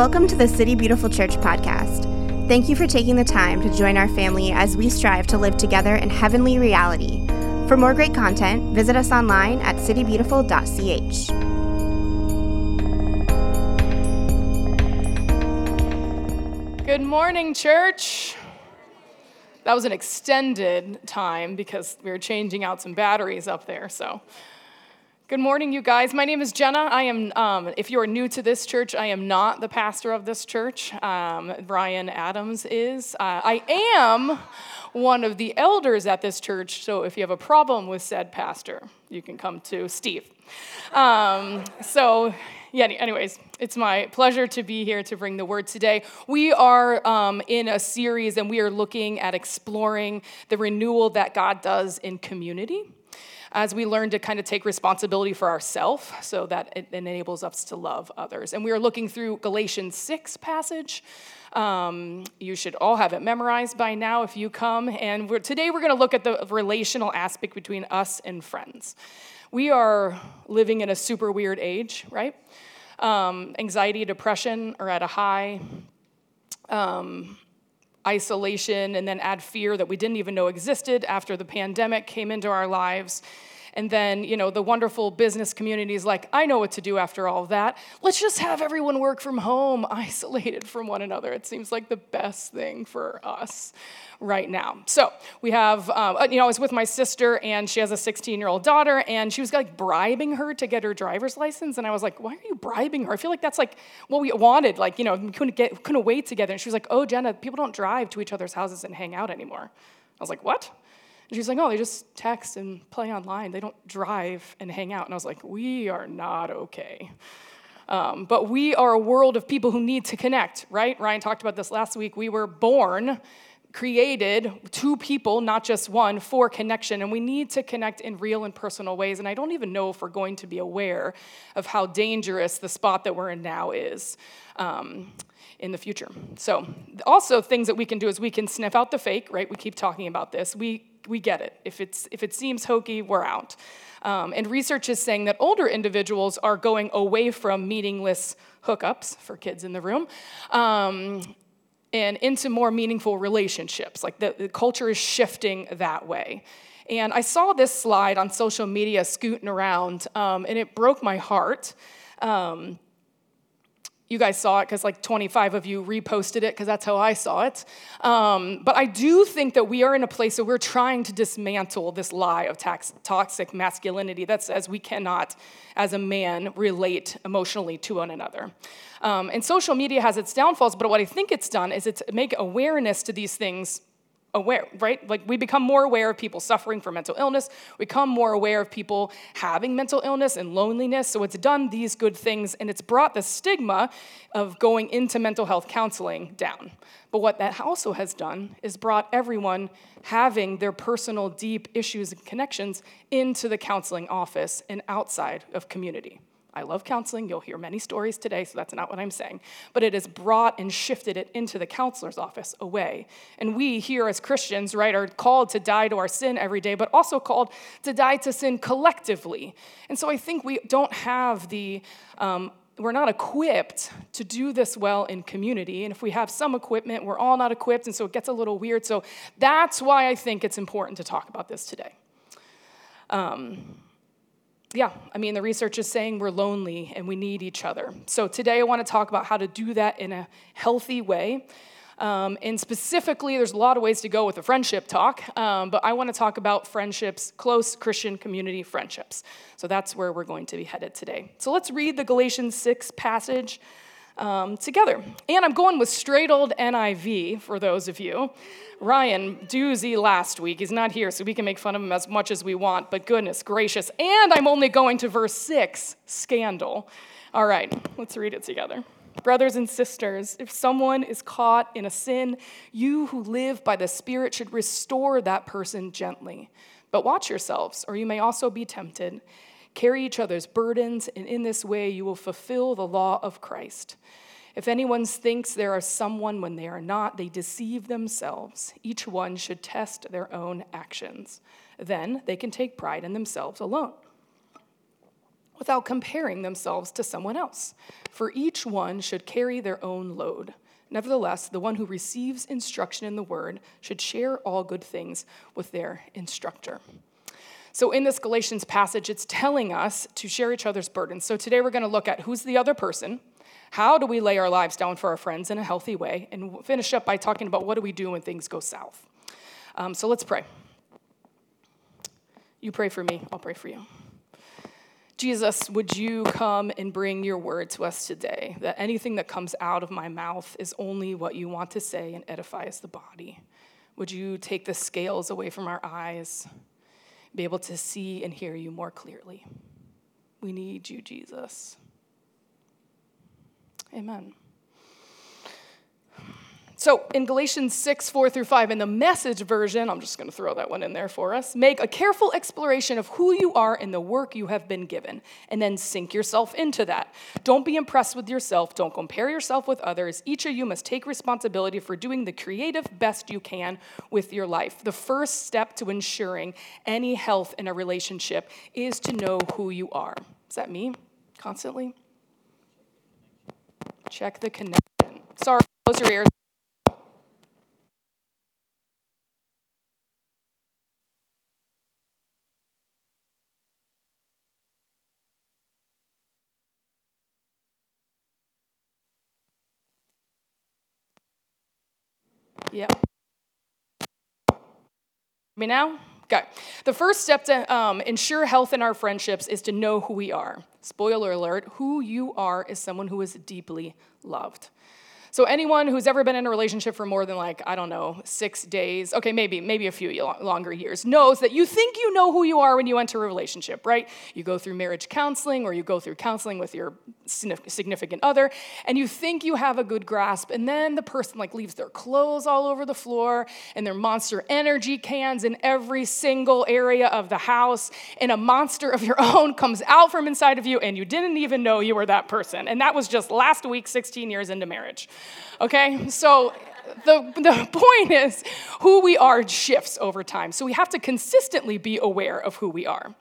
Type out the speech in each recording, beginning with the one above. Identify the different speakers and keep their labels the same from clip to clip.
Speaker 1: Welcome to the City Beautiful Church podcast. Thank you for taking the time to join our family as we strive to live together in heavenly reality. For more great content, visit us online at citybeautiful.ch.
Speaker 2: Good morning, church. That was an extended time because we were changing out some batteries up there. So, good morning, you guys. My name is Jenna. I am, um, if you are new to this church, I am not the pastor of this church. Um, Ryan Adams is. Uh, I am one of the elders at this church. So, if you have a problem with said pastor, you can come to Steve. Um, so, yeah, anyways, it's my pleasure to be here to bring the word today. We are um, in a series and we are looking at exploring the renewal that God does in community as we learn to kind of take responsibility for ourselves so that it enables us to love others. And we are looking through Galatians 6 passage. Um, you should all have it memorized by now if you come. And we're, today we're going to look at the relational aspect between us and friends. We are living in a super weird age, right? Um, anxiety, depression are at a high. Um, isolation, and then add fear that we didn't even know existed after the pandemic came into our lives. And then, you know, the wonderful business community is like, I know what to do after all of that. Let's just have everyone work from home, isolated from one another. It seems like the best thing for us right now. So we have, um, uh, you know, I was with my sister and she has a 16 year old daughter and she was like bribing her to get her driver's license. And I was like, why are you bribing her? I feel like that's like what we wanted. Like, you know, we couldn't get, couldn't wait together. And she was like, oh, Jenna, people don't drive to each other's houses and hang out anymore. I was like, what? And she's like, oh, they just text and play online. They don't drive and hang out. And I was like, we are not okay. Um, but we are a world of people who need to connect, right? Ryan talked about this last week. We were born, created, two people, not just one, for connection. And we need to connect in real and personal ways. And I don't even know if we're going to be aware of how dangerous the spot that we're in now is. Um, in the future. So, also things that we can do is we can sniff out the fake, right? We keep talking about this. We we get it. If, it's, if it seems hokey, we're out. Um, and research is saying that older individuals are going away from meaningless hookups for kids in the room um, and into more meaningful relationships. Like the, the culture is shifting that way. And I saw this slide on social media scooting around, um, and it broke my heart. Um, you guys saw it because like 25 of you reposted it because that's how I saw it. Um, but I do think that we are in a place where we're trying to dismantle this lie of tax, toxic masculinity that says we cannot, as a man, relate emotionally to one another. Um, and social media has its downfalls, but what I think it's done is it's make awareness to these things aware, right? Like we become more aware of people suffering from mental illness. We become more aware of people having mental illness and loneliness. So it's done these good things and it's brought the stigma of going into mental health counseling down. But what that also has done is brought everyone having their personal deep issues and connections into the counseling office and outside of community. I love counseling. You'll hear many stories today, so that's not what I'm saying. But it has brought and shifted it into the counselor's office away. And we here as Christians, right, are called to die to our sin every day, but also called to die to sin collectively. And so I think we don't have the, um, we're not equipped to do this well in community. And if we have some equipment, we're all not equipped, and so it gets a little weird. So that's why I think it's important to talk about this today. Um, yeah, I mean, the research is saying we're lonely and we need each other. So today I want to talk about how to do that in a healthy way. Um, and specifically, there's a lot of ways to go with the friendship talk, um, but I want to talk about friendships, close Christian community friendships. So that's where we're going to be headed today. So let's read the Galatians 6 passage um, together. And I'm going with straight old NIV for those of you. Ryan, doozy last week. He's not here, so we can make fun of him as much as we want, but goodness gracious. And I'm only going to verse 6 scandal. All right, let's read it together. Brothers and sisters, if someone is caught in a sin, you who live by the Spirit should restore that person gently. But watch yourselves, or you may also be tempted. Carry each other's burdens, and in this way you will fulfill the law of Christ. If anyone thinks there are someone when they are not, they deceive themselves. Each one should test their own actions. Then they can take pride in themselves alone without comparing themselves to someone else. For each one should carry their own load. Nevertheless, the one who receives instruction in the word should share all good things with their instructor. So, in this Galatians passage, it's telling us to share each other's burdens. So, today we're going to look at who's the other person, how do we lay our lives down for our friends in a healthy way, and we'll finish up by talking about what do we do when things go south. Um, so, let's pray. You pray for me, I'll pray for you. Jesus, would you come and bring your word to us today? That anything that comes out of my mouth is only what you want to say and edifies the body. Would you take the scales away from our eyes, be able to see and hear you more clearly? We need you, Jesus. Amen. So in Galatians 6, 4 through 5, in the message version, I'm just going to throw that one in there for us, make a careful exploration of who you are and the work you have been given, and then sink yourself into that. Don't be impressed with yourself. Don't compare yourself with others. Each of you must take responsibility for doing the creative best you can with your life. The first step to ensuring any health in a relationship is to know who you are. Is that me constantly? Check the connection. Sorry, close your ears. Yep. Me now? Okay. The first step to um, ensure health in our friendships is to know who we are. Spoiler alert who you are is someone who is deeply loved. So anyone who's ever been in a relationship for more than like, I don't know, six days, okay, maybe, maybe a few longer years, knows that you think you know who you are when you enter a relationship, right? You go through marriage counseling or you go through counseling with your significant other, and you think you have a good grasp, and then the person like leaves their clothes all over the floor and their monster energy cans in every single area of the house, and a monster of your own comes out from inside of you, and you didn't even know you were that person. And that was just last week, 16 years into marriage. Okay? So the, the point is who we are shifts over time. So we have to consistently be aware of who we are.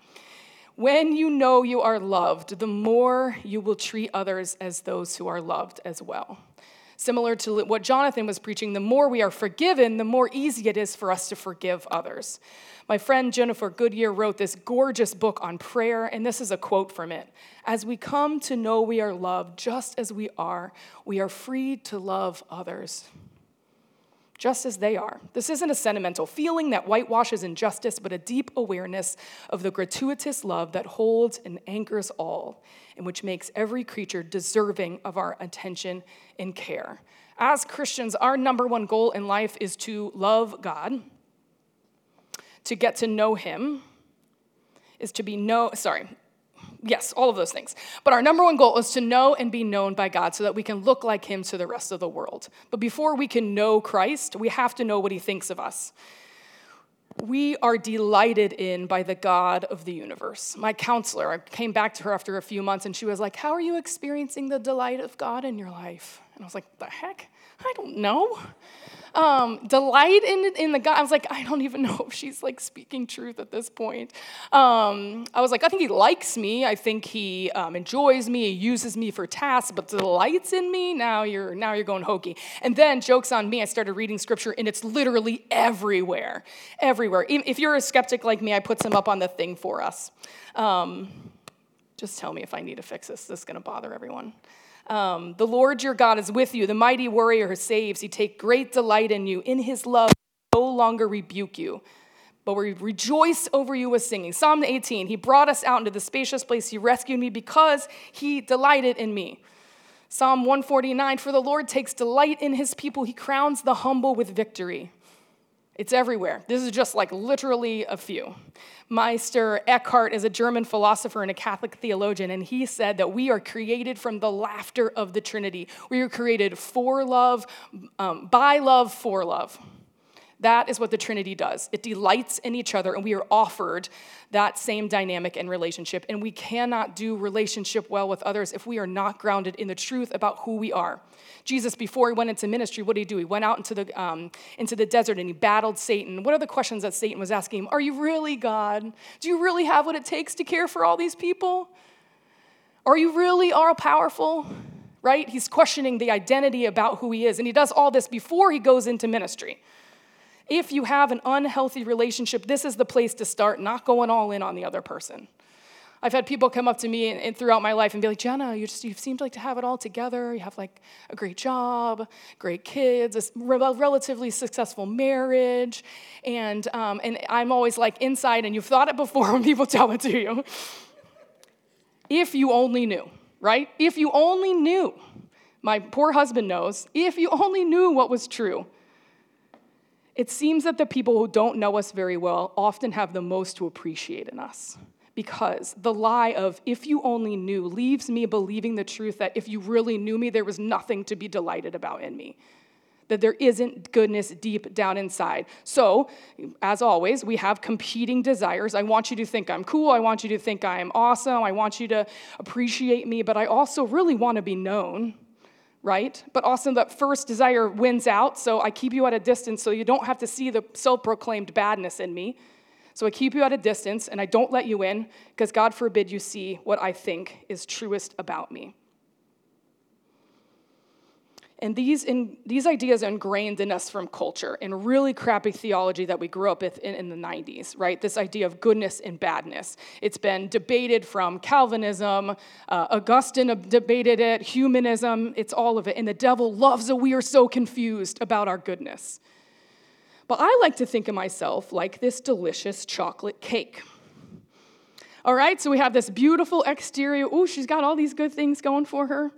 Speaker 2: When you know you are loved, the more you will treat others as those who are loved as well. Similar to what Jonathan was preaching, the more we are forgiven, the more easy it is for us to forgive others. My friend Jennifer Goodyear wrote this gorgeous book on prayer, and this is a quote from it. As we come to know we are loved just as we are, we are free to love others just as they are. This isn't a sentimental feeling that whitewashes injustice, but a deep awareness of the gratuitous love that holds and anchors all, and which makes every creature deserving of our attention and care. As Christians, our number one goal in life is to love God, to get to know Him, is to be know, sorry, yes, all of those things. But our number one goal is to know and be known by God so that we can look like Him to the rest of the world. But before we can know Christ, we have to know what He thinks of us we are delighted in by the God of the universe. My counselor, I came back to her after a few months and she was like, How are you experiencing the delight of God in your life? And I was like, The heck? I don't know um, delight in, in the God. I was like, I don't even know if she's like speaking truth at this point. Um, I was like, I think he likes me. I think he um, enjoys me. He uses me for tasks, but delights in me. Now you're now you're going hokey. And then jokes on me. I started reading scripture, and it's literally everywhere, everywhere. If you're a skeptic like me, I put some up on the thing for us. Um, just tell me if I need to fix this. This is going to bother everyone. Um, the Lord your God is with you, the mighty warrior who saves. He take great delight in you. In his love, no longer rebuke you, but we rejoice over you with singing. Psalm 18, he brought us out into the spacious place. He rescued me because he delighted in me. Psalm 149, for the Lord takes delight in his people. He crowns the humble with victory. It's everywhere. This is just like literally a few. Meister Eckhart is a German philosopher and a Catholic theologian, and he said that we are created from the laughter of the Trinity. We are created for love, um, by love, for love. That is what the Trinity does. It delights in each other, and we are offered that same dynamic and relationship. And we cannot do relationship well with others if we are not grounded in the truth about who we are. Jesus, before he went into ministry, what did he do? He went out into the, um, into the desert and he battled Satan. What are the questions that Satan was asking him? Are you really God? Do you really have what it takes to care for all these people? Are you really all powerful? Right? He's questioning the identity about who he is. And he does all this before he goes into ministry. If you have an unhealthy relationship, this is the place to start, not going all in on the other person. I've had people come up to me and, and, throughout my life and be like, Jenna, you just you seemed like to have it all together. You have like a great job, great kids, a relatively successful marriage, and um, and I'm always like inside, and you've thought it before when people tell it to you. if you only knew, right? If you only knew, my poor husband knows. If you only knew what was true. It seems that the people who don't know us very well often have the most to appreciate in us because the lie of if you only knew leaves me believing the truth that if you really knew me, there was nothing to be delighted about in me. That there isn't goodness deep down inside. So, as always, we have competing desires. I want you to think I'm cool. I want you to think I'm awesome. I want you to appreciate me, but I also really want to be known, right? But also, that first desire wins out, so I keep you at a distance so you don't have to see the self proclaimed badness in me. So I keep you at a distance and I don't let you in because God forbid you see what I think is truest about me. And these, in, these ideas are ingrained in us from culture and really crappy theology that we grew up with in, in the 90s, right? This idea of goodness and badness. It's been debated from Calvinism, uh, Augustine debated it, humanism, it's all of it. And the devil loves that we are so confused about our goodness. But I like to think of myself like this delicious chocolate cake. All right, so we have this beautiful exterior. Oh, she's got all these good things going for her.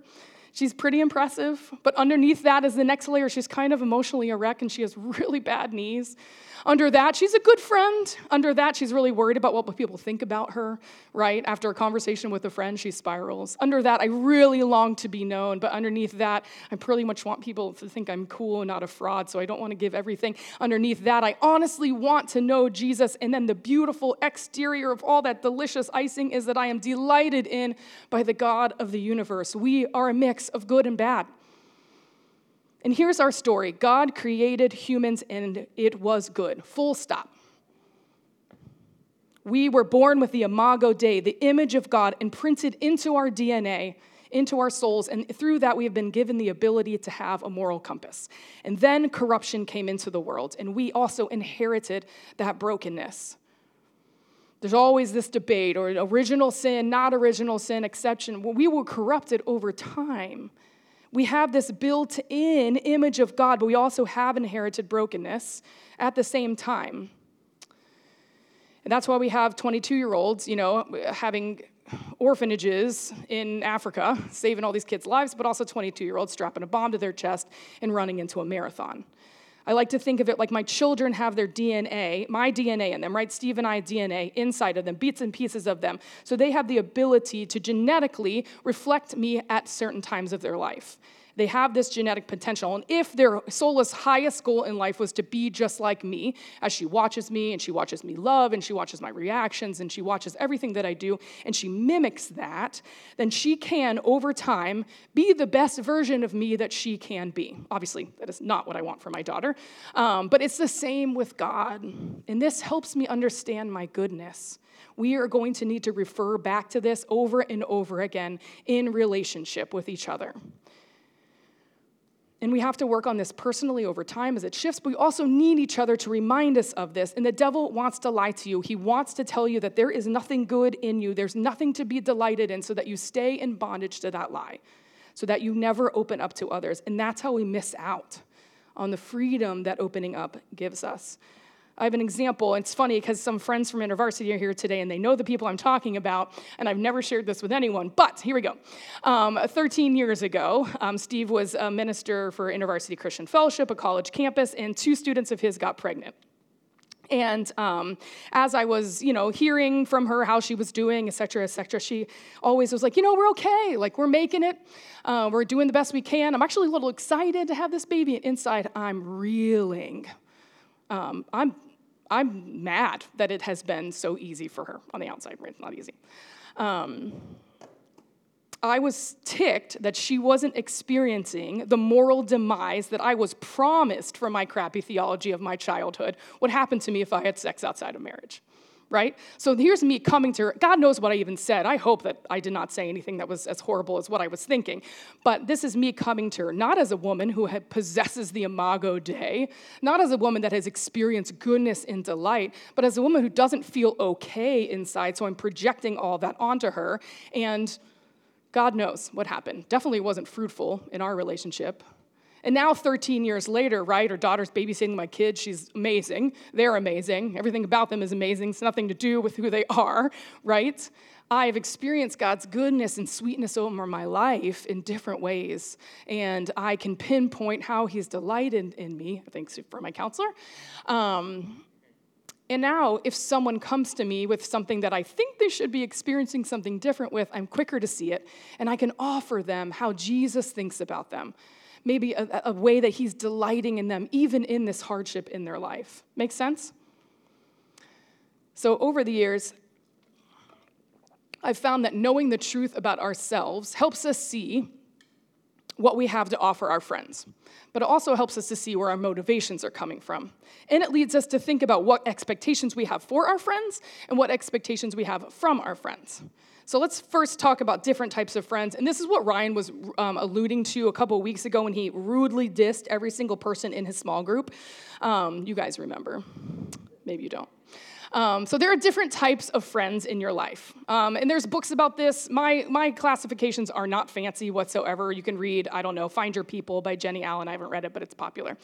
Speaker 2: She's pretty impressive, but underneath that is the next layer. She's kind of emotionally a wreck and she has really bad knees. Under that, she's a good friend. Under that, she's really worried about what people think about her, right? After a conversation with a friend, she spirals. Under that, I really long to be known, but underneath that, I pretty much want people to think I'm cool and not a fraud, so I don't want to give everything. Underneath that, I honestly want to know Jesus. And then the beautiful exterior of all that delicious icing is that I am delighted in by the God of the universe. We are a mix of good and bad. And here's our story God created humans and it was good. Full stop. We were born with the imago Dei, the image of God, imprinted into our DNA, into our souls, and through that we have been given the ability to have a moral compass. And then corruption came into the world, and we also inherited that brokenness. There's always this debate or original sin, not original sin, exception. we were corrupted over time we have this built in image of God, but we also have inherited brokenness at the same time. And that's why we have 22 year olds, you know, having orphanages in Africa, saving all these kids' lives, but also 22 year olds strapping a bomb to their chest and running into a marathon. I like to think of it like my children have their DNA, my DNA in them, right? Steve and I DNA inside of them, bits and pieces of them. So they have the ability to genetically reflect me at certain times of their life. They have this genetic potential. And if their Sola's highest goal in life was to be just like me, as she watches me and she watches me love and she watches my reactions and she watches everything that I do and she mimics that, then she can, over time, be the best version of me that she can be. Obviously, that is not what I want for my daughter, um, but it's the same with God. And this helps me understand my goodness we are going to need to refer back to this over and over again in relationship with each other. And we have to work on this personally over time as it shifts, but we also need each other to remind us of this. And the devil wants to lie to you. He wants to tell you that there is nothing good in you, there's nothing to be delighted in, so that you stay in bondage to that lie, so that you never open up to others. And that's how we miss out on the freedom that opening up gives us. I have an example. It's funny because some friends from InterVarsity are here today and they know the people I'm talking about, and I've never shared this with anyone. But here we go. Um, 13 years ago, um, Steve was a minister for InterVarsity Christian Fellowship, a college campus, and two students of his got pregnant. And um, as I was, you know, hearing from her how she was doing, et cetera, et cetera, she always was like, you know, we're okay. Like, we're making it. Uh, we're doing the best we can. I'm actually a little excited to have this baby. And inside, I'm reeling. Um, I'm I'm mad that it has been so easy for her on the outside, right? It's not easy. Um, I was ticked that she wasn't experiencing the moral demise that I was promised from my crappy theology of my childhood would happen to me if I had sex outside of marriage right? So here's me coming to her. God knows what I even said. I hope that I did not say anything that was as horrible as what I was thinking. But this is me coming to her, not as a woman who possesses the imago Dei, not as a woman that has experienced goodness and delight, but as a woman who doesn't feel okay inside. So I'm projecting all that onto her. And God knows what happened. Definitely wasn't fruitful in our relationship. And now, 13 years later, right, her daughter's babysitting my kids. She's amazing. They're amazing. Everything about them is amazing. It's nothing to do with who they are, right? I have experienced God's goodness and sweetness over my life in different ways. And I can pinpoint how He's delighted in me, thanks for my counselor. Um, and now, if someone comes to me with something that I think they should be experiencing something different with, I'm quicker to see it, and I can offer them how Jesus thinks about them maybe a, a way that He's delighting in them, even in this hardship in their life. Make sense? So, over the years, I've found that knowing the truth about ourselves helps us see what we have to offer our friends, but it also helps us to see where our motivations are coming from. And it leads us to think about what expectations we have for our friends and what expectations we have from our friends. So let's first talk about different types of friends. And this is what Ryan was um, alluding to a couple weeks ago when he rudely dissed every single person in his small group. Um, you guys remember. Maybe you don't. Um, so there are different types of friends in your life. Um, and there's books about this. My, my classifications are not fancy whatsoever. You can read, I don't know, Find Your People by Jennie Allen. I haven't read it, but it's popular.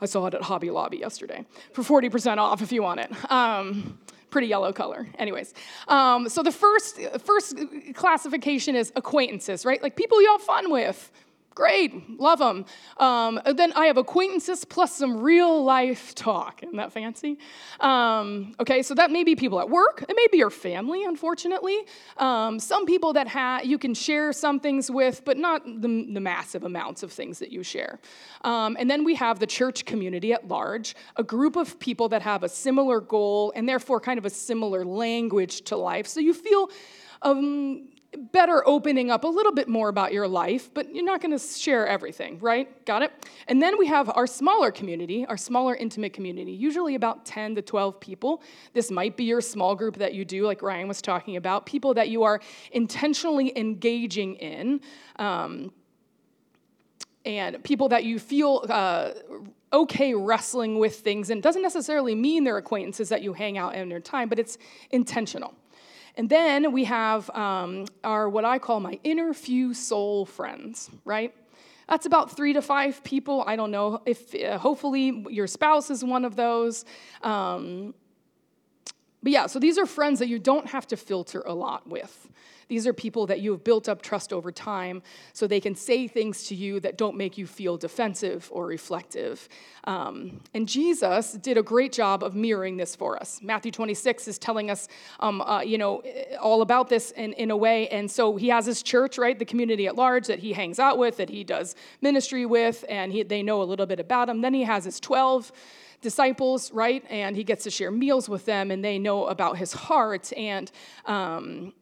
Speaker 2: I saw it at Hobby Lobby yesterday for 40% off if you want it. Um, pretty yellow color. Anyways, um, so the first first classification is acquaintances, right? Like people you have fun with, Great, love them. Um, then I have acquaintances plus some real life talk. Isn't that fancy? Um, okay, so that may be people at work. It may be your family, unfortunately. Um, some people that ha- you can share some things with, but not the, the massive amounts of things that you share. Um, and then we have the church community at large, a group of people that have a similar goal and therefore kind of a similar language to life. So you feel um, better opening up a little bit more about your life, but you're not going to share everything, right? Got it? And then we have our smaller community, our smaller intimate community, usually about 10 to 12 people. This might be your small group that you do, like Ryan was talking about, people that you are intentionally engaging in. Um, and people that you feel uh, okay wrestling with things, and doesn't necessarily mean they're acquaintances that you hang out in your time, but it's intentional. And then we have um, our, what I call my inner few soul friends, right? That's about three to five people. I don't know if, uh, hopefully, your spouse is one of those. Um, but yeah, so these are friends that you don't have to filter a lot with. These are people that you have built up trust over time so they can say things to you that don't make you feel defensive or reflective. Um, and Jesus did a great job of mirroring this for us. Matthew 26 is telling us, um, uh, you know, all about this in, in a way. And so he has his church, right, the community at large that he hangs out with, that he does ministry with, and he, they know a little bit about him. Then he has his 12 disciples, right? And he gets to share meals with them, and they know about his heart. And um,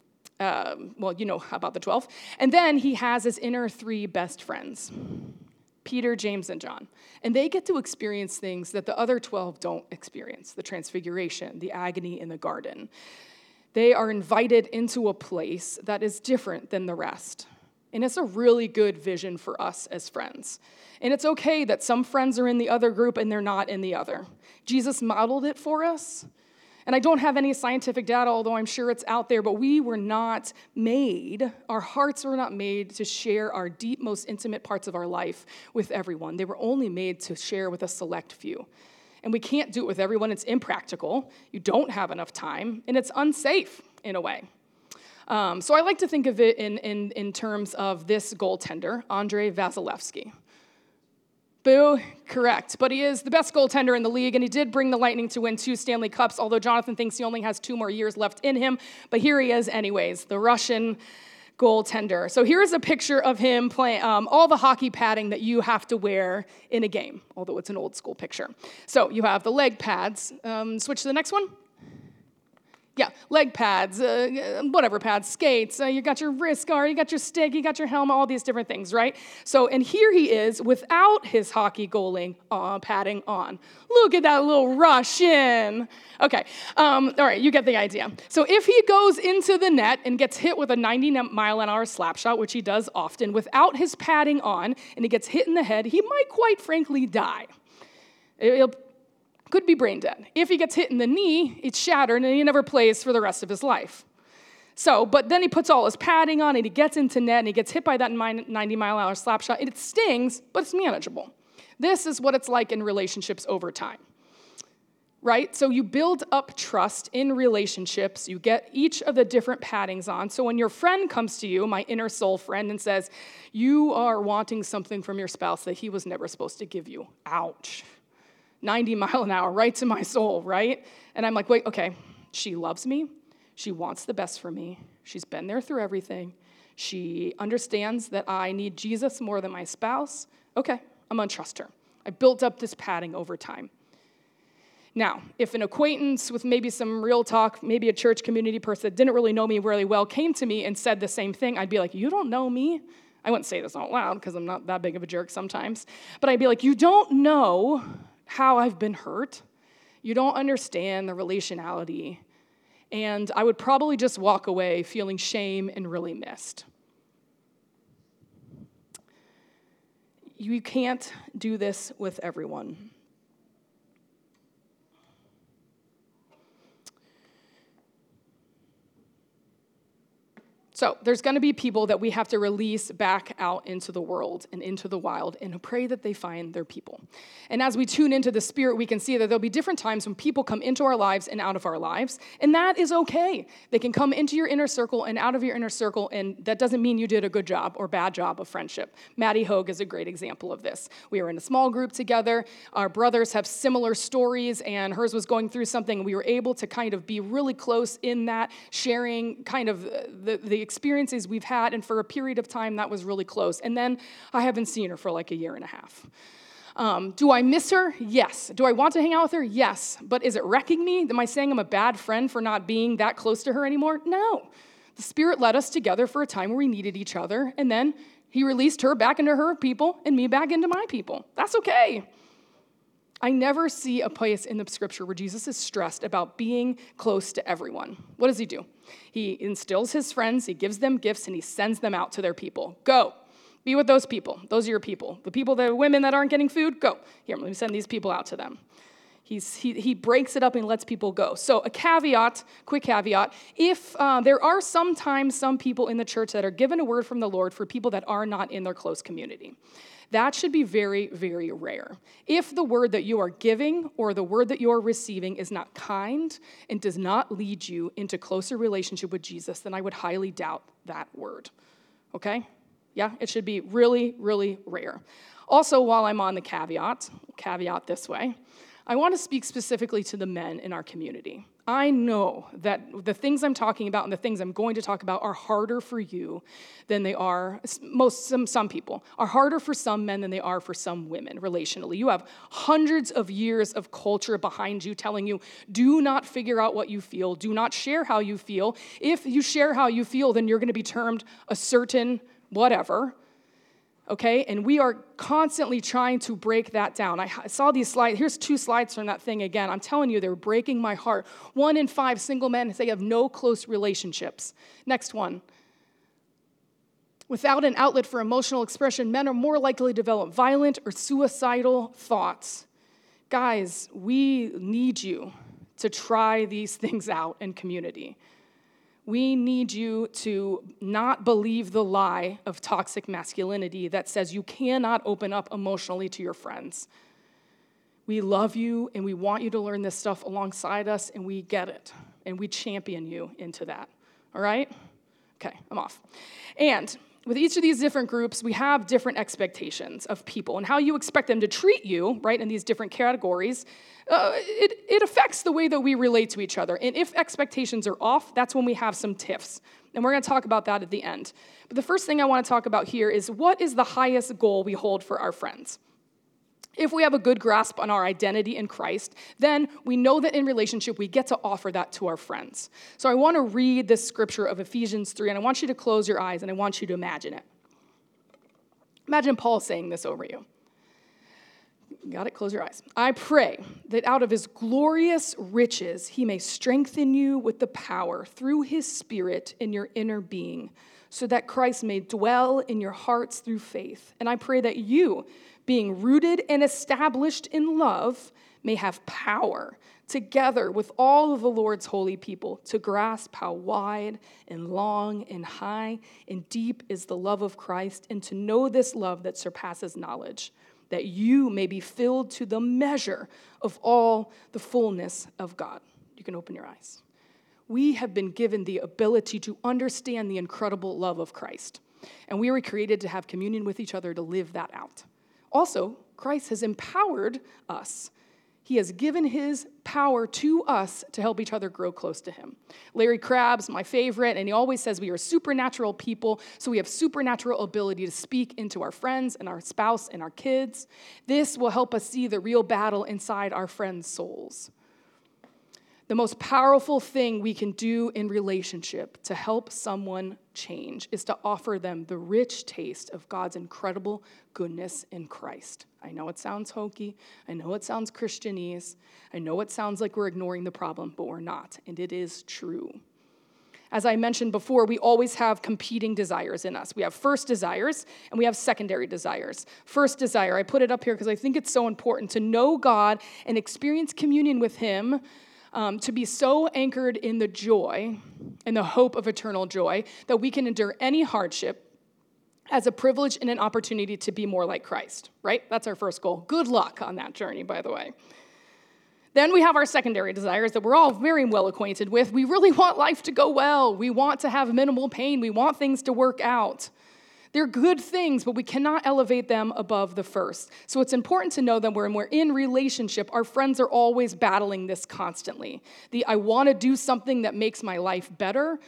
Speaker 2: um, well, you know about the 12. And then he has his inner three best friends Peter, James, and John. And they get to experience things that the other 12 don't experience the transfiguration, the agony in the garden. They are invited into a place that is different than the rest. And it's a really good vision for us as friends. And it's okay that some friends are in the other group and they're not in the other. Jesus modeled it for us. And I don't have any scientific data, although I'm sure it's out there, but we were not made, our hearts were not made to share our deep, most intimate parts of our life with everyone. They were only made to share with a select few. And we can't do it with everyone. It's impractical. You don't have enough time, and it's unsafe in a way. Um, so I like to think of it in, in, in terms of this goaltender, Andre Vasilevskiy. Boo, correct. But he is the best goaltender in the league, and he did bring the Lightning to win two Stanley Cups, although Jonathan thinks he only has two more years left in him. But here he is, anyways, the Russian goaltender. So here's a picture of him playing um, all the hockey padding that you have to wear in a game, although it's an old school picture. So you have the leg pads. Um, switch to the next one. Yeah, leg pads, uh, whatever pads, skates, uh, you got your wrist guard, you got your stick, you got your helmet, all these different things, right? So, and here he is without his hockey goaling uh, padding on. Look at that little Russian. Okay, um, all right, you get the idea. So, if he goes into the net and gets hit with a 90 mile an hour slap shot, which he does often, without his padding on, and he gets hit in the head, he might quite frankly die. He'll could be brain dead. If he gets hit in the knee, it's shattered and he never plays for the rest of his life. So, but then he puts all his padding on and he gets into net and he gets hit by that 90 mile hour slap shot. It stings, but it's manageable. This is what it's like in relationships over time. Right? So you build up trust in relationships. You get each of the different paddings on. So when your friend comes to you, my inner soul friend, and says, You are wanting something from your spouse that he was never supposed to give you. Ouch. 90 mile an hour right to my soul, right? And I'm like, wait, okay, she loves me. She wants the best for me. She's been there through everything. She understands that I need Jesus more than my spouse. Okay, I'm gonna trust her. I built up this padding over time. Now, if an acquaintance with maybe some real talk, maybe a church community person that didn't really know me really well came to me and said the same thing, I'd be like, You don't know me? I wouldn't say this out loud because I'm not that big of a jerk sometimes, but I'd be like, You don't know how I've been hurt. You don't understand the relationality. And I would probably just walk away feeling shame and really missed. You can't do this with everyone. So there's going to be people that we have to release back out into the world and into the wild and pray that they find their people. And as we tune into the spirit, we can see that there'll be different times when people come into our lives and out of our lives, and that is okay. They can come into your inner circle and out of your inner circle, and that doesn't mean you did a good job or bad job of friendship. Maddie Hogue is a great example of this. We were in a small group together. Our brothers have similar stories, and hers was going through something. We were able to kind of be really close in that, sharing kind of the, the experiences we've had, and for a period of time, that was really close. And then I haven't seen her for like a year and a half. Um, do I miss her? Yes. Do I want to hang out with her? Yes. But is it wrecking me? Am I saying I'm a bad friend for not being that close to her anymore? No. The Spirit led us together for a time where we needed each other, and then He released her back into her people and me back into my people. That's okay. I never see a place in the scripture where Jesus is stressed about being close to everyone. What does he do? He instills his friends, he gives them gifts, and he sends them out to their people. Go, be with those people. Those are your people. The people, the women that aren't getting food, go. Here, let me send these people out to them. He's, he, he breaks it up and lets people go. So, a caveat, quick caveat if uh, there are sometimes some people in the church that are given a word from the Lord for people that are not in their close community. That should be very, very rare. If the word that you are giving or the word that you are receiving is not kind and does not lead you into closer relationship with Jesus, then I would highly doubt that word. Okay? Yeah, it should be really, really rare. Also, while I'm on the caveat, caveat this way, I want to speak specifically to the men in our community. I know that the things I'm talking about and the things I'm going to talk about are harder for you than they are most some, some people are harder for some men than they are for some women relationally. You have hundreds of years of culture behind you telling you do not figure out what you feel, do not share how you feel. If you share how you feel, then you're going to be termed a certain whatever okay? And we are constantly trying to break that down. I saw these slides. Here's two slides from that thing again. I'm telling you, they're breaking my heart. One in five single men say have no close relationships. Next one. Without an outlet for emotional expression, men are more likely to develop violent or suicidal thoughts. Guys, we need you to try these things out in community we need you to not believe the lie of toxic masculinity that says you cannot open up emotionally to your friends. We love you and we want you to learn this stuff alongside us, and we get it. And we champion you into that. All right? Okay, I'm off. And with each of these different groups, we have different expectations of people and how you expect them to treat you, right, in these different categories. Uh, it, it affects the way that we relate to each other. And if expectations are off, that's when we have some tiffs. And we're going to talk about that at the end. But the first thing I want to talk about here is what is the highest goal we hold for our friends? If we have a good grasp on our identity in Christ, then we know that in relationship we get to offer that to our friends. So I want to read this scripture of Ephesians 3, and I want you to close your eyes and I want you to imagine it. Imagine Paul saying this over you. Got it? Close your eyes. I pray that out of his glorious riches he may strengthen you with the power through his spirit in your inner being, so that Christ may dwell in your hearts through faith. And I pray that you, being rooted and established in love, may have power together with all of the Lord's holy people to grasp how wide and long and high and deep is the love of Christ, and to know this love that surpasses knowledge that you may be filled to the measure of all the fullness of God. You can open your eyes. We have been given the ability to understand the incredible love of Christ, and we were created to have communion with each other to live that out. Also, Christ has empowered us he has given his power to us to help each other grow close to him. Larry Crabb's my favorite, and he always says we are supernatural people, so we have supernatural ability to speak into our friends and our spouse and our kids. This will help us see the real battle inside our friends' souls. The most powerful thing we can do in relationship to help someone change is to offer them the rich taste of God's incredible goodness in Christ. I know it sounds hokey. I know it sounds Christianese. I know it sounds like we're ignoring the problem, but we're not, and it is true. As I mentioned before, we always have competing desires in us. We have first desires and we have secondary desires. First desire, I put it up here because I think it's so important to know God and experience communion with Him um, to be so anchored in the joy and the hope of eternal joy that we can endure any hardship as a privilege and an opportunity to be more like Christ, right? That's our first goal. Good luck on that journey, by the way. Then we have our secondary desires that we're all very well acquainted with. We really want life to go well. We want to have minimal pain. We want things to work out. They're good things, but we cannot elevate them above the first. So it's important to know that when we're in relationship, our friends are always battling this constantly. The I want to do something that makes my life better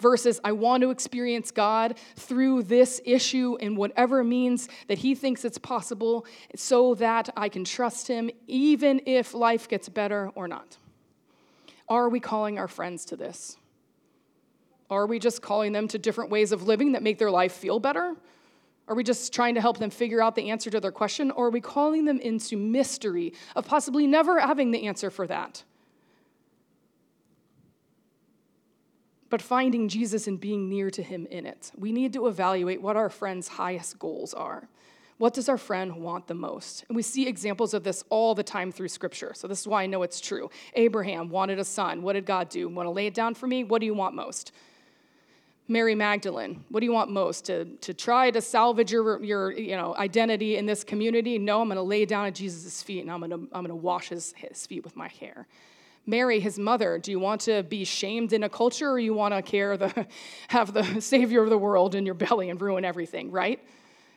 Speaker 2: versus I want to experience God through this issue in whatever means that He thinks it's possible so that I can trust Him even if life gets better or not. Are we calling our friends to this? Are we just calling them to different ways of living that make their life feel better? Are we just trying to help them figure out the answer to their question? Or are we calling them into mystery of possibly never having the answer for that? But finding Jesus and being near to him in it. We need to evaluate what our friend's highest goals are. What does our friend want the most? And we see examples of this all the time through scripture. So this is why I know it's true. Abraham wanted a son. What did God do? Want to lay it down for me? What do you want most? Mary Magdalene, what do you want most? To, to try to salvage your, your you know, identity in this community? No, I'm going to lay down at Jesus' feet and I'm going to, I'm going to wash his, his feet with my hair. Mary, his mother, do you want to be shamed in a culture or you want to care the, have the savior of the world in your belly and ruin everything, right?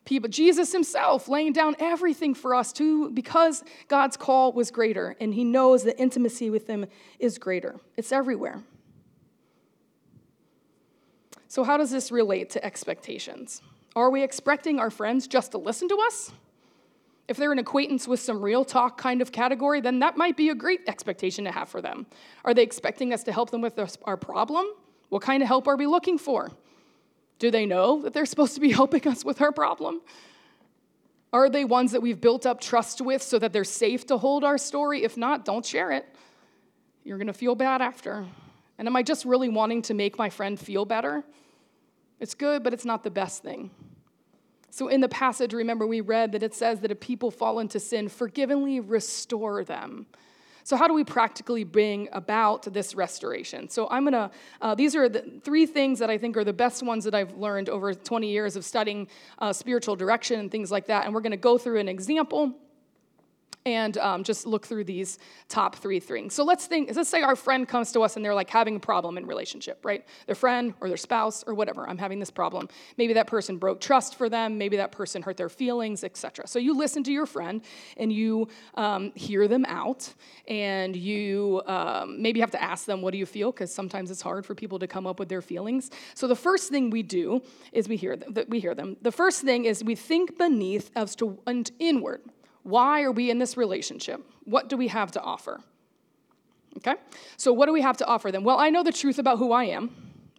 Speaker 2: People, Jesus himself laying down everything for us too because God's call was greater and he knows that intimacy with him is greater. It's everywhere. So, how does this relate to expectations? Are we expecting our friends just to listen to us? If they're an acquaintance with some real talk kind of category, then that might be a great expectation to have for them. Are they expecting us to help them with our problem? What kind of help are we looking for? Do they know that they're supposed to be helping us with our problem? Are they ones that we've built up trust with so that they're safe to hold our story? If not, don't share it. You're going to feel bad after. And am I just really wanting to make my friend feel better? It's good, but it's not the best thing. So, in the passage, remember, we read that it says that if people fall into sin, forgivingly restore them. So, how do we practically bring about this restoration? So, I'm gonna, uh, these are the three things that I think are the best ones that I've learned over 20 years of studying uh, spiritual direction and things like that. And we're gonna go through an example and um, just look through these top three things. So let's think, let's say our friend comes to us and they're like having a problem in relationship, right? Their friend or their spouse or whatever, I'm having this problem. Maybe that person broke trust for them, maybe that person hurt their feelings, etc. So you listen to your friend and you um, hear them out and you um, maybe have to ask them, what do you feel? Because sometimes it's hard for people to come up with their feelings. So the first thing we do is we hear them, we hear them. The first thing is we think beneath as to and inward Why are we in this relationship? What do we have to offer? Okay? So, what do we have to offer them? Well, I know the truth about who I am.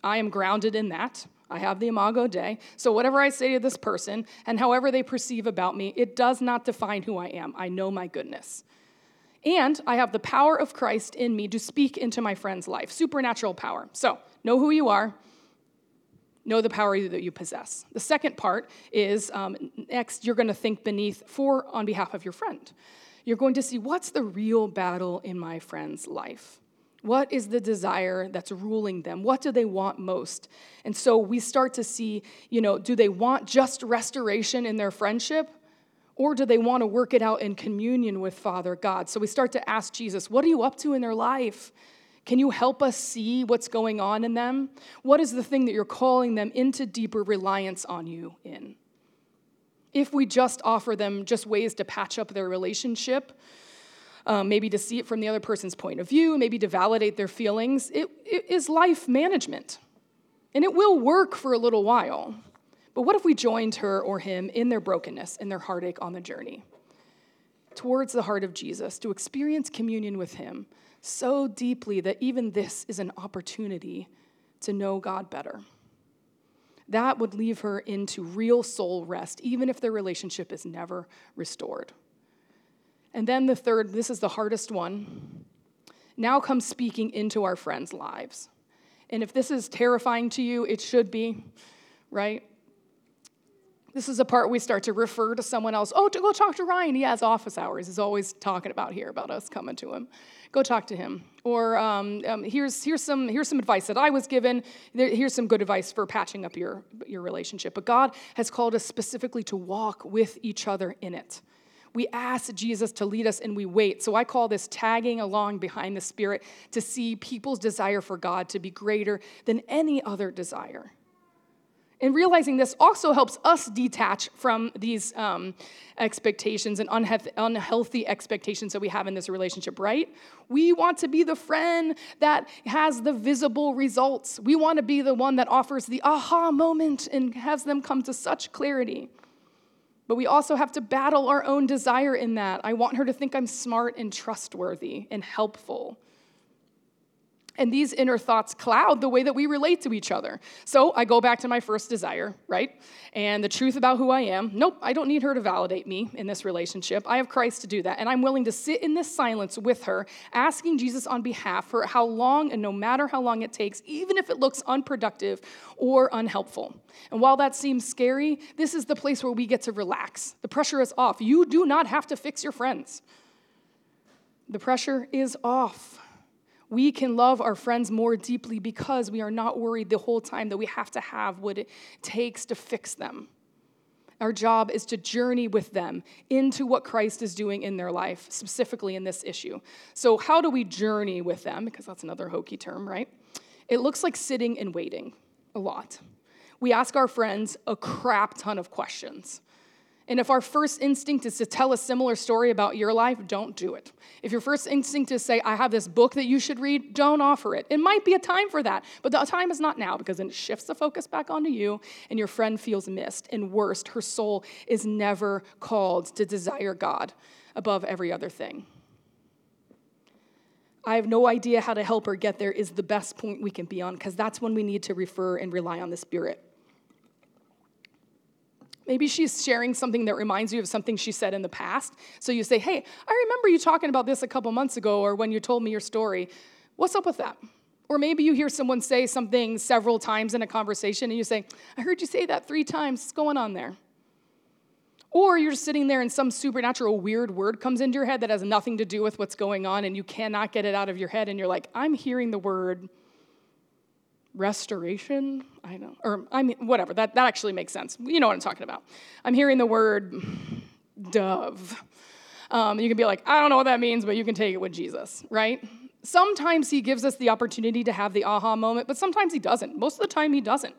Speaker 2: I am grounded in that. I have the Imago Dei. So, whatever I say to this person and however they perceive about me, it does not define who I am. I know my goodness. And I have the power of Christ in me to speak into my friend's life, supernatural power. So, know who you are, know the power that you possess. The second part is um, next, you're going to think beneath for on behalf of your friend. You're going to see what's the real battle in my friend's life. What is the desire that's ruling them? What do they want most? And so we start to see, you know, do they want just restoration in their friendship? Or do they want to work it out in communion with Father God? So we start to ask Jesus, what are you up to in their life? Can you help us see what's going on in them? What is the thing that you're calling them into deeper reliance on you in? If we just offer them just ways to patch up their relationship, um, maybe to see it from the other person's point of view, maybe to validate their feelings. It, it is life management. And it will work for a little while. But what if we joined her or him in their brokenness in their heartache on the journey towards the heart of Jesus to experience communion with him so deeply that even this is an opportunity to know God better? That would leave her into real soul rest, even if their relationship is never restored. And then the third, this is the hardest one. Now comes speaking into our friends' lives. And if this is terrifying to you, it should be, right? This is a part we start to refer to someone else. Oh, to go talk to Ryan. He has office hours. He's always talking about here about us coming to him. Go talk to him. Or um, um, here's, here's, some, here's some advice that I was given. Here's some good advice for patching up your, your relationship. But God has called us specifically to walk with each other in it we ask Jesus to lead us and we wait. So I call this tagging along behind the Spirit to see people's desire for God to be greater than any other desire. And realizing this also helps us detach from these um, expectations and unhealthy expectations that we have in this relationship, right? We want to be the friend that has the visible results. We want to be the one that offers the aha moment and has them come to such clarity. But we also have to battle our own desire in that. I want her to think I'm smart and trustworthy and helpful. And these inner thoughts cloud the way that we relate to each other. So I go back to my first desire, right? And the truth about who I am. Nope, I don't need her to validate me in this relationship. I have Christ to do that. And I'm willing to sit in this silence with her, asking Jesus on behalf for how long and no matter how long it takes, even if it looks unproductive or unhelpful. And while that seems scary, this is the place where we get to relax. The pressure is off. You do not have to fix your friends, the pressure is off we can love our friends more deeply because we are not worried the whole time that we have to have what it takes to fix them. Our job is to journey with them into what Christ is doing in their life, specifically in this issue. So, how do we journey with them? Because that's another hokey term, right? It looks like sitting and waiting a lot. We ask our friends a crap ton of questions. And if our first instinct is to tell a similar story about your life, don't do it. If your first instinct is to say, I have this book that you should read, don't offer it. It might be a time for that, but the time is not now because then it shifts the focus back onto you and your friend feels missed. And worst, her soul is never called to desire God above every other thing. I have no idea how to help her get there is the best point we can be on because that's when we need to refer and rely on the Spirit. Maybe she's sharing something that reminds you of something she said in the past. So you say, Hey, I remember you talking about this a couple months ago, or when you told me your story. What's up with that? Or maybe you hear someone say something several times in a conversation and you say, I heard you say that three times. What's going on there? Or you're sitting there and some supernatural weird word comes into your head that has nothing to do with what's going on and you cannot get it out of your head and you're like, I'm hearing the word restoration. I know, or I mean, whatever. That that actually makes sense. You know what I'm talking about. I'm hearing the word dove. Um, you can be like, I don't know what that means, but you can take it with Jesus, right? Sometimes he gives us the opportunity to have the aha moment, but sometimes he doesn't. Most of the time, he doesn't.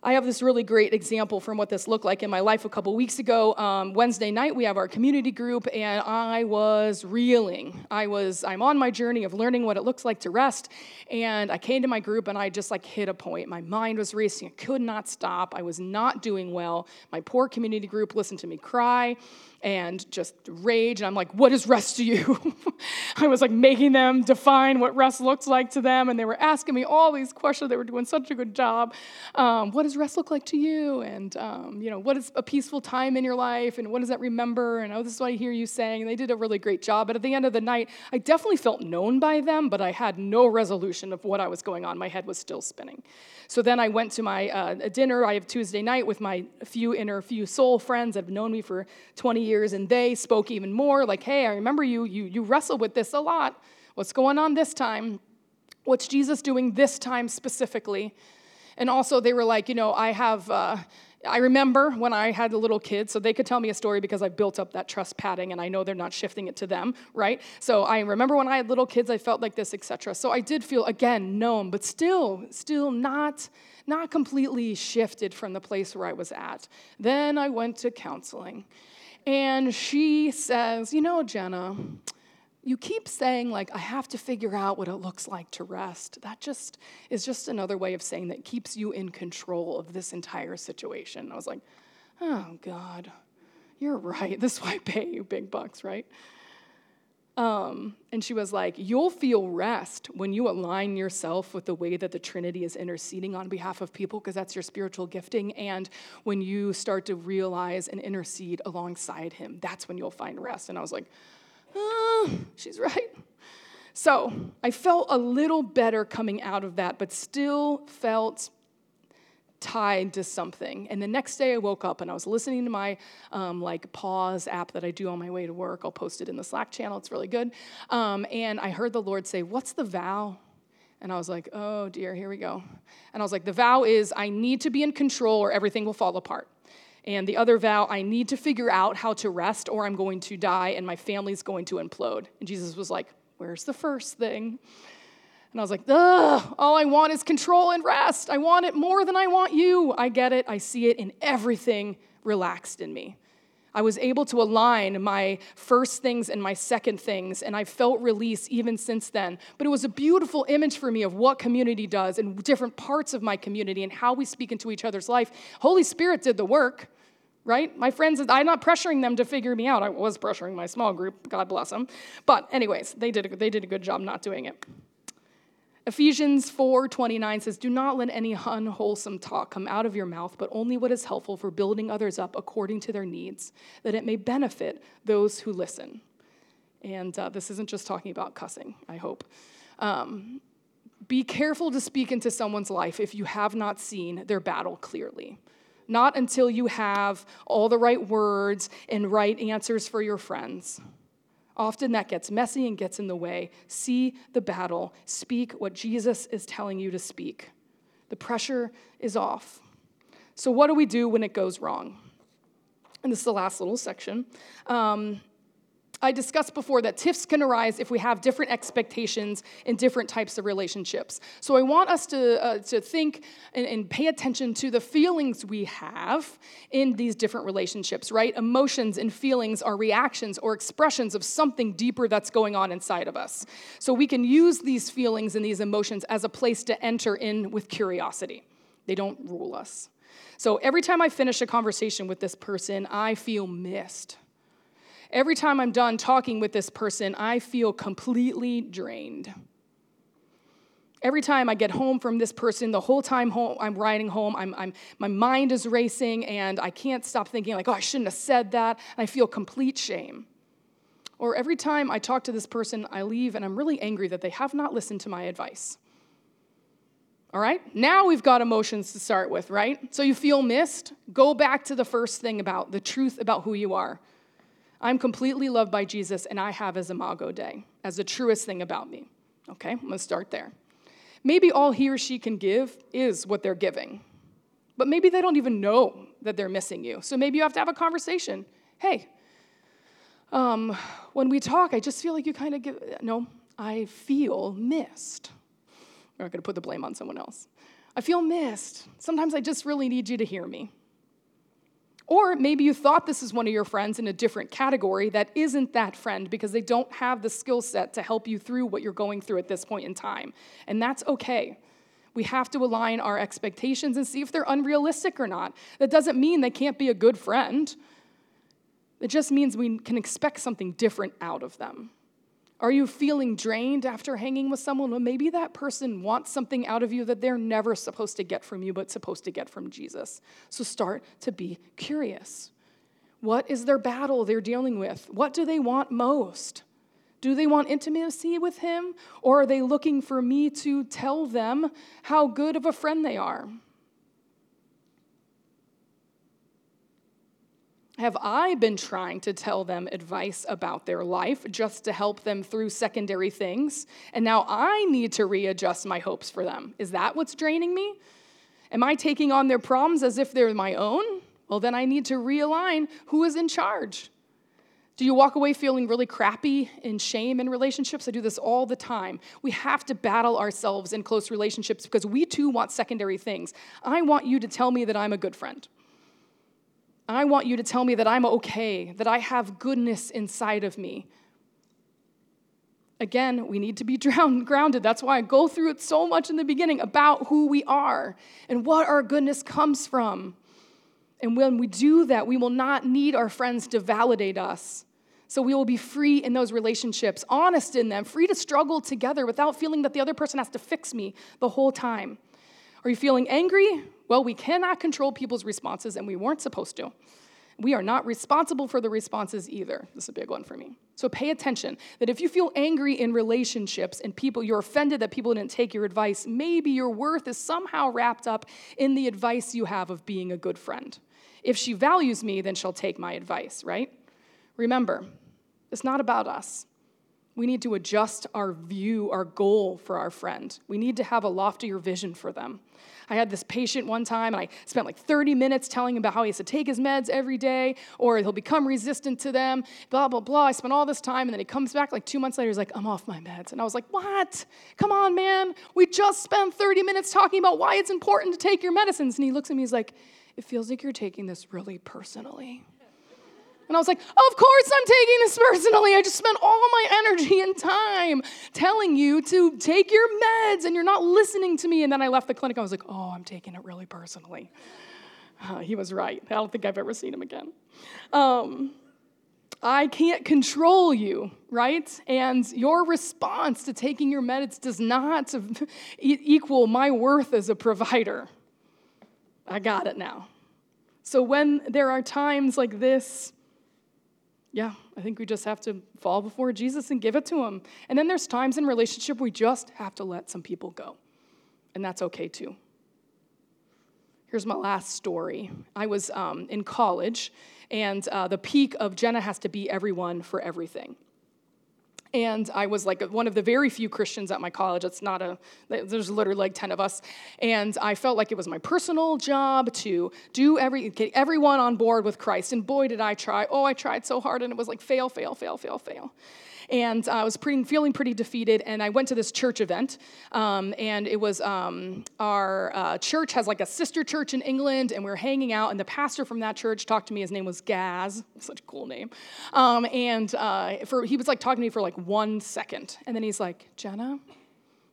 Speaker 2: I have this really great example from what this looked like in my life a couple weeks ago. Um, Wednesday night, we have our community group, and I was reeling. I was, I'm on my journey of learning what it looks like to rest, and I came to my group and I just like hit a point. My mind was racing. I could not stop. I was not doing well. My poor community group listened to me cry and just rage. And I'm like, what is rest to you? I was like making them define what rest looks like to them. And they were asking me all these questions. They were doing such a good job. Um, what does rest look like to you? And, um, you know, what is a peaceful time in your life? And what does that remember? And oh, this is what I hear you saying. And they did a really great job. But at the end of the night, I definitely felt known by them, but I had no resolution of what I was going on. My head was still spinning. So then I went to my uh, dinner. I have Tuesday night with my few inner, few soul friends that have known me for 20 years, and they spoke even more like, hey, I remember you, you, you wrestled with this a lot. What's going on this time? What's Jesus doing this time specifically? And also, they were like, you know, I have. Uh, I remember when I had a little kid, so they could tell me a story because I built up that trust padding and I know they're not shifting it to them, right? So I remember when I had little kids, I felt like this, etc. So I did feel again known, but still, still not not completely shifted from the place where I was at. Then I went to counseling. And she says, "You know, Jenna, you keep saying like i have to figure out what it looks like to rest. That just is just another way of saying that keeps you in control of this entire situation. I was like oh god you're right. This is why i pay you big bucks right um, and she was like you'll feel rest when you align yourself with the way that the trinity is interceding on behalf of people because that's your spiritual gifting and when you start to realize and intercede alongside him that's when you'll find rest and i was like oh, she's right. So I felt a little better coming out of that, but still felt tied to something. And the next day I woke up and I was listening to my um, like pause app that I do on my way to work. I'll post it in the Slack channel. It's really good. Um, and I heard the Lord say, "What's the vow?" And I was like, "Oh dear, here we go." And I was like, "The vow is I need to be in control or everything will fall apart." And the other vow, I need to figure out how to rest or I'm going to die and my family's going to implode. And Jesus was like, Where's the first thing? And I was like, Ugh, all I want is control and rest. I want it more than I want you. I get it. I see it in everything relaxed in me. I was able to align my first things and my second things, and I felt release even since then. But it was a beautiful image for me of what community does and different parts of my community and how we speak into each other's life. Holy Spirit did the work right? My friends, I'm not pressuring them to figure me out. I was pressuring my small group, God bless them. But, anyways, they did a, they did a good job not doing it. Ephesians 4:29 says, "Do not let any unwholesome talk come out of your mouth, but only what is helpful for building others up according to their needs, that it may benefit those who listen." And uh, this isn't just talking about cussing, I hope. Um, be careful to speak into someone's life if you have not seen their battle clearly not until you have all the right words and right answers for your friends. Often that gets messy and gets in the way. See the battle, speak what Jesus is telling you to speak. The pressure is off. So, what do we do when it goes wrong? And this is the last little section. Um, I discussed before that tiffs can arise if we have different expectations in different types of relationships. So I want us to, uh, to think and, and, pay attention to the feelings we have in these different relationships, right? Emotions and feelings are reactions or expressions of something deeper that's going on inside of us. So we can use these feelings and these emotions as a place to enter in with curiosity. They don't rule us. So every time I finish a conversation with this person, I feel missed. Every time I'm done talking with this person, I feel completely drained. Every time I get home from this person, the whole time home, I'm riding home, I'm, I'm, my mind is racing and I can't stop thinking, like, oh, I shouldn't have said that. And I feel complete shame. Or every time I talk to this person, I leave and I'm really angry that they have not listened to my advice. All right? Now we've got emotions to start with, right? So you feel missed? Go back to the first thing about the truth about who you are. I'm completely loved by Jesus, and I have his imago Dei as the truest thing about me. Okay, I'm gonna start there. Maybe all he or she can give is what they're giving, but maybe they don't even know that they're missing you. So maybe you have to have a conversation. Hey, um, when we talk, I just feel like you kind of give, no, I feel missed. We're not gonna put the blame on someone else. I feel missed. Sometimes I just really need you to hear me. Or maybe you thought this is one of your friends in a different category that isn't that friend because they don't have the skill set to help you through what you're going through at this point in time. And that's okay. We have to align our expectations and see if they're unrealistic or not. That doesn't mean they can't be a good friend, it just means we can expect something different out of them. Are you feeling drained after hanging with someone? Well, maybe that person wants something out of you that they're never supposed to get from you, but supposed to get from Jesus. So start to be curious. What is their battle they're dealing with? What do they want most? Do they want intimacy with Him, or are they looking for me to tell them how good of a friend they are? Have I been trying to tell them advice about their life just to help them through secondary things? And now I need to readjust my hopes for them. Is that what's draining me? Am I taking on their problems as if they're my own? Well, then I need to realign who is in charge. Do you walk away feeling really crappy in shame in relationships? I do this all the time. We have to battle ourselves in close relationships because we too want secondary things. I want you to tell me that I'm a good friend. I want you to tell me that I'm okay, that I have goodness inside of me. Again, we need to be drowned, grounded. That's why I go through it so much in the beginning about who we are and what our goodness comes from. And when we do that, we will not need our friends to validate us. So we will be free in those relationships, honest in them, free to struggle together without feeling that the other person has to fix me the whole time. Are you feeling angry? Well, we cannot control people's responses, and we weren't supposed to. We are not responsible for the responses either. This is a big one for me. So pay attention that if you feel angry in relationships and people, you're offended that people didn't take your advice, maybe your worth is somehow wrapped up in the advice you have of being a good friend. If she values me, then she'll take my advice, right? Remember, it's not about us. We need to adjust our view, our goal for our friend. We need to have a loftier vision for them. I had this patient one time, and I spent like 30 minutes telling him about how he has to take his meds every day, or he'll become resistant to them, blah, blah, blah. I spent all this time, and then he comes back like two months later, he's like, I'm off my meds. And I was like, What? Come on, man. We just spent 30 minutes talking about why it's important to take your medicines. And he looks at me, he's like, It feels like you're taking this really personally. And I was like, Of course I'm taking this personally. I just spent all my energy and time telling you to take your meds and you're not listening to me. And then I left the clinic. I was like, Oh, I'm taking it really personally. Uh, he was right. I don't think I've ever seen him again. Um, I can't control you, right? And your response to taking your meds does not equal my worth as a provider. I got it now. So when there are times like this, yeah, I think we just have to fall before Jesus and give it to him. And then there's times in relationship we just have to let some people go. And that's okay too. Here's my last story. I was um, in college, and uh, the peak of Jenna has to be everyone for everything. And I was like one of the very few Christians at my college. It's not a, there's literally like 10 of us. And I felt like it was my personal job to do every, get everyone on board with Christ. And boy, did I try. Oh, I tried so hard, and it was like fail, fail, fail, fail, fail and I was pretty, feeling pretty defeated. And I went to this church event, um, and it was um, our uh, church has like a sister church in England, and we were hanging out. And the pastor from that church talked to me. His name was Gaz, such a cool name. Um, and uh, for he was like talking to me for like one second, and then he's like, Jenna,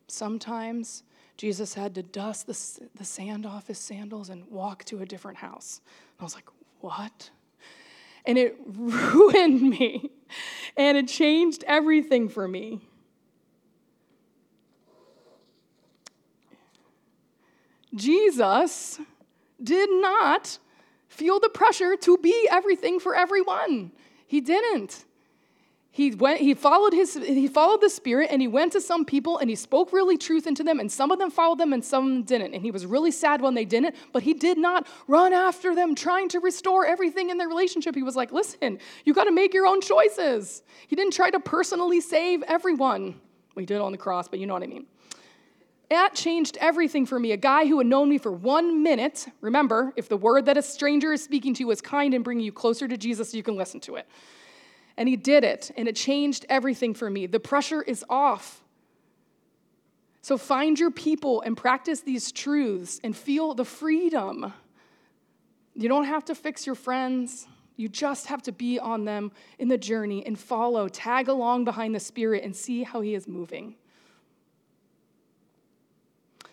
Speaker 2: sometimes. Jesus had to dust the, the sand off his sandals and walk to a different house. And I was like, What? And it ruined me and it changed everything for me. Jesus did not feel the pressure to be everything for everyone. He didn't he went he followed his he followed the spirit and he went to some people and he spoke really truth into them and some of them followed them and some didn't and he was really sad when they didn't but he did not run after them trying to restore everything in their relationship he was like listen you got to make your own choices he didn't try to personally save everyone he did on the cross but you know what i mean that changed everything for me. A guy who had known me for one minute. Remember, if the word that a stranger is speaking to you is kind and bringing you closer to Jesus, you can listen to it. And he did it, and it changed everything for me. The pressure is off. So find your people and practice these truths and feel the freedom. You don't have to fix your friends. You just have to be on them in the journey and follow, tag along behind the Spirit and see how He is moving.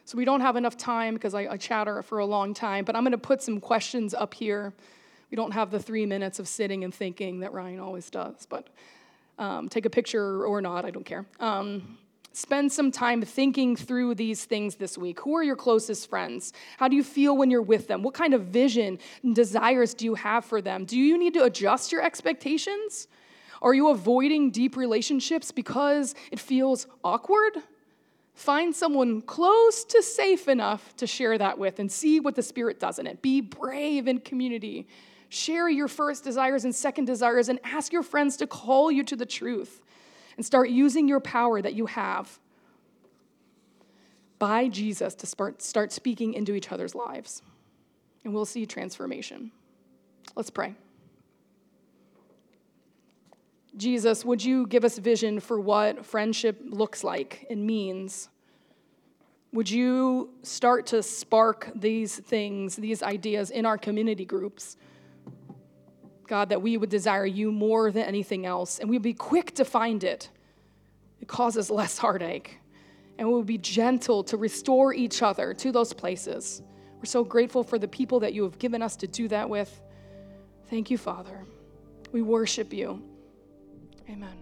Speaker 2: So we don't have enough time because I, I chatter for a long time, but I'm going to put some questions up here. We don't have the three minutes of sitting and thinking that Ryan always does, but um, take a picture or not, I don't care. Um, Spend some time thinking through these things this week. Who are your closest friends? How do you feel when you're with them? What kind of vision and desires do you have for them? Do you need to adjust your expectations? Are you avoiding deep relationships because it feels awkward? Find someone close to safe enough to share that with and see what the Spirit does in it. Be brave in community. Share your first desires and second desires and ask your friends to call you to the truth and start using your power that you have by Jesus to start, speaking into each other's lives. And we'll see transformation. Let's pray. Jesus, would you give us vision for what friendship looks like and means? Would you start to spark these things, these ideas in our community groups? God, that we would desire you more than anything else, and we'd be quick to find it. It causes less heartache. And we would be gentle to restore each other to those places. We're so grateful for the people that you have given us to do that with. Thank you, Father. We worship you. Amen.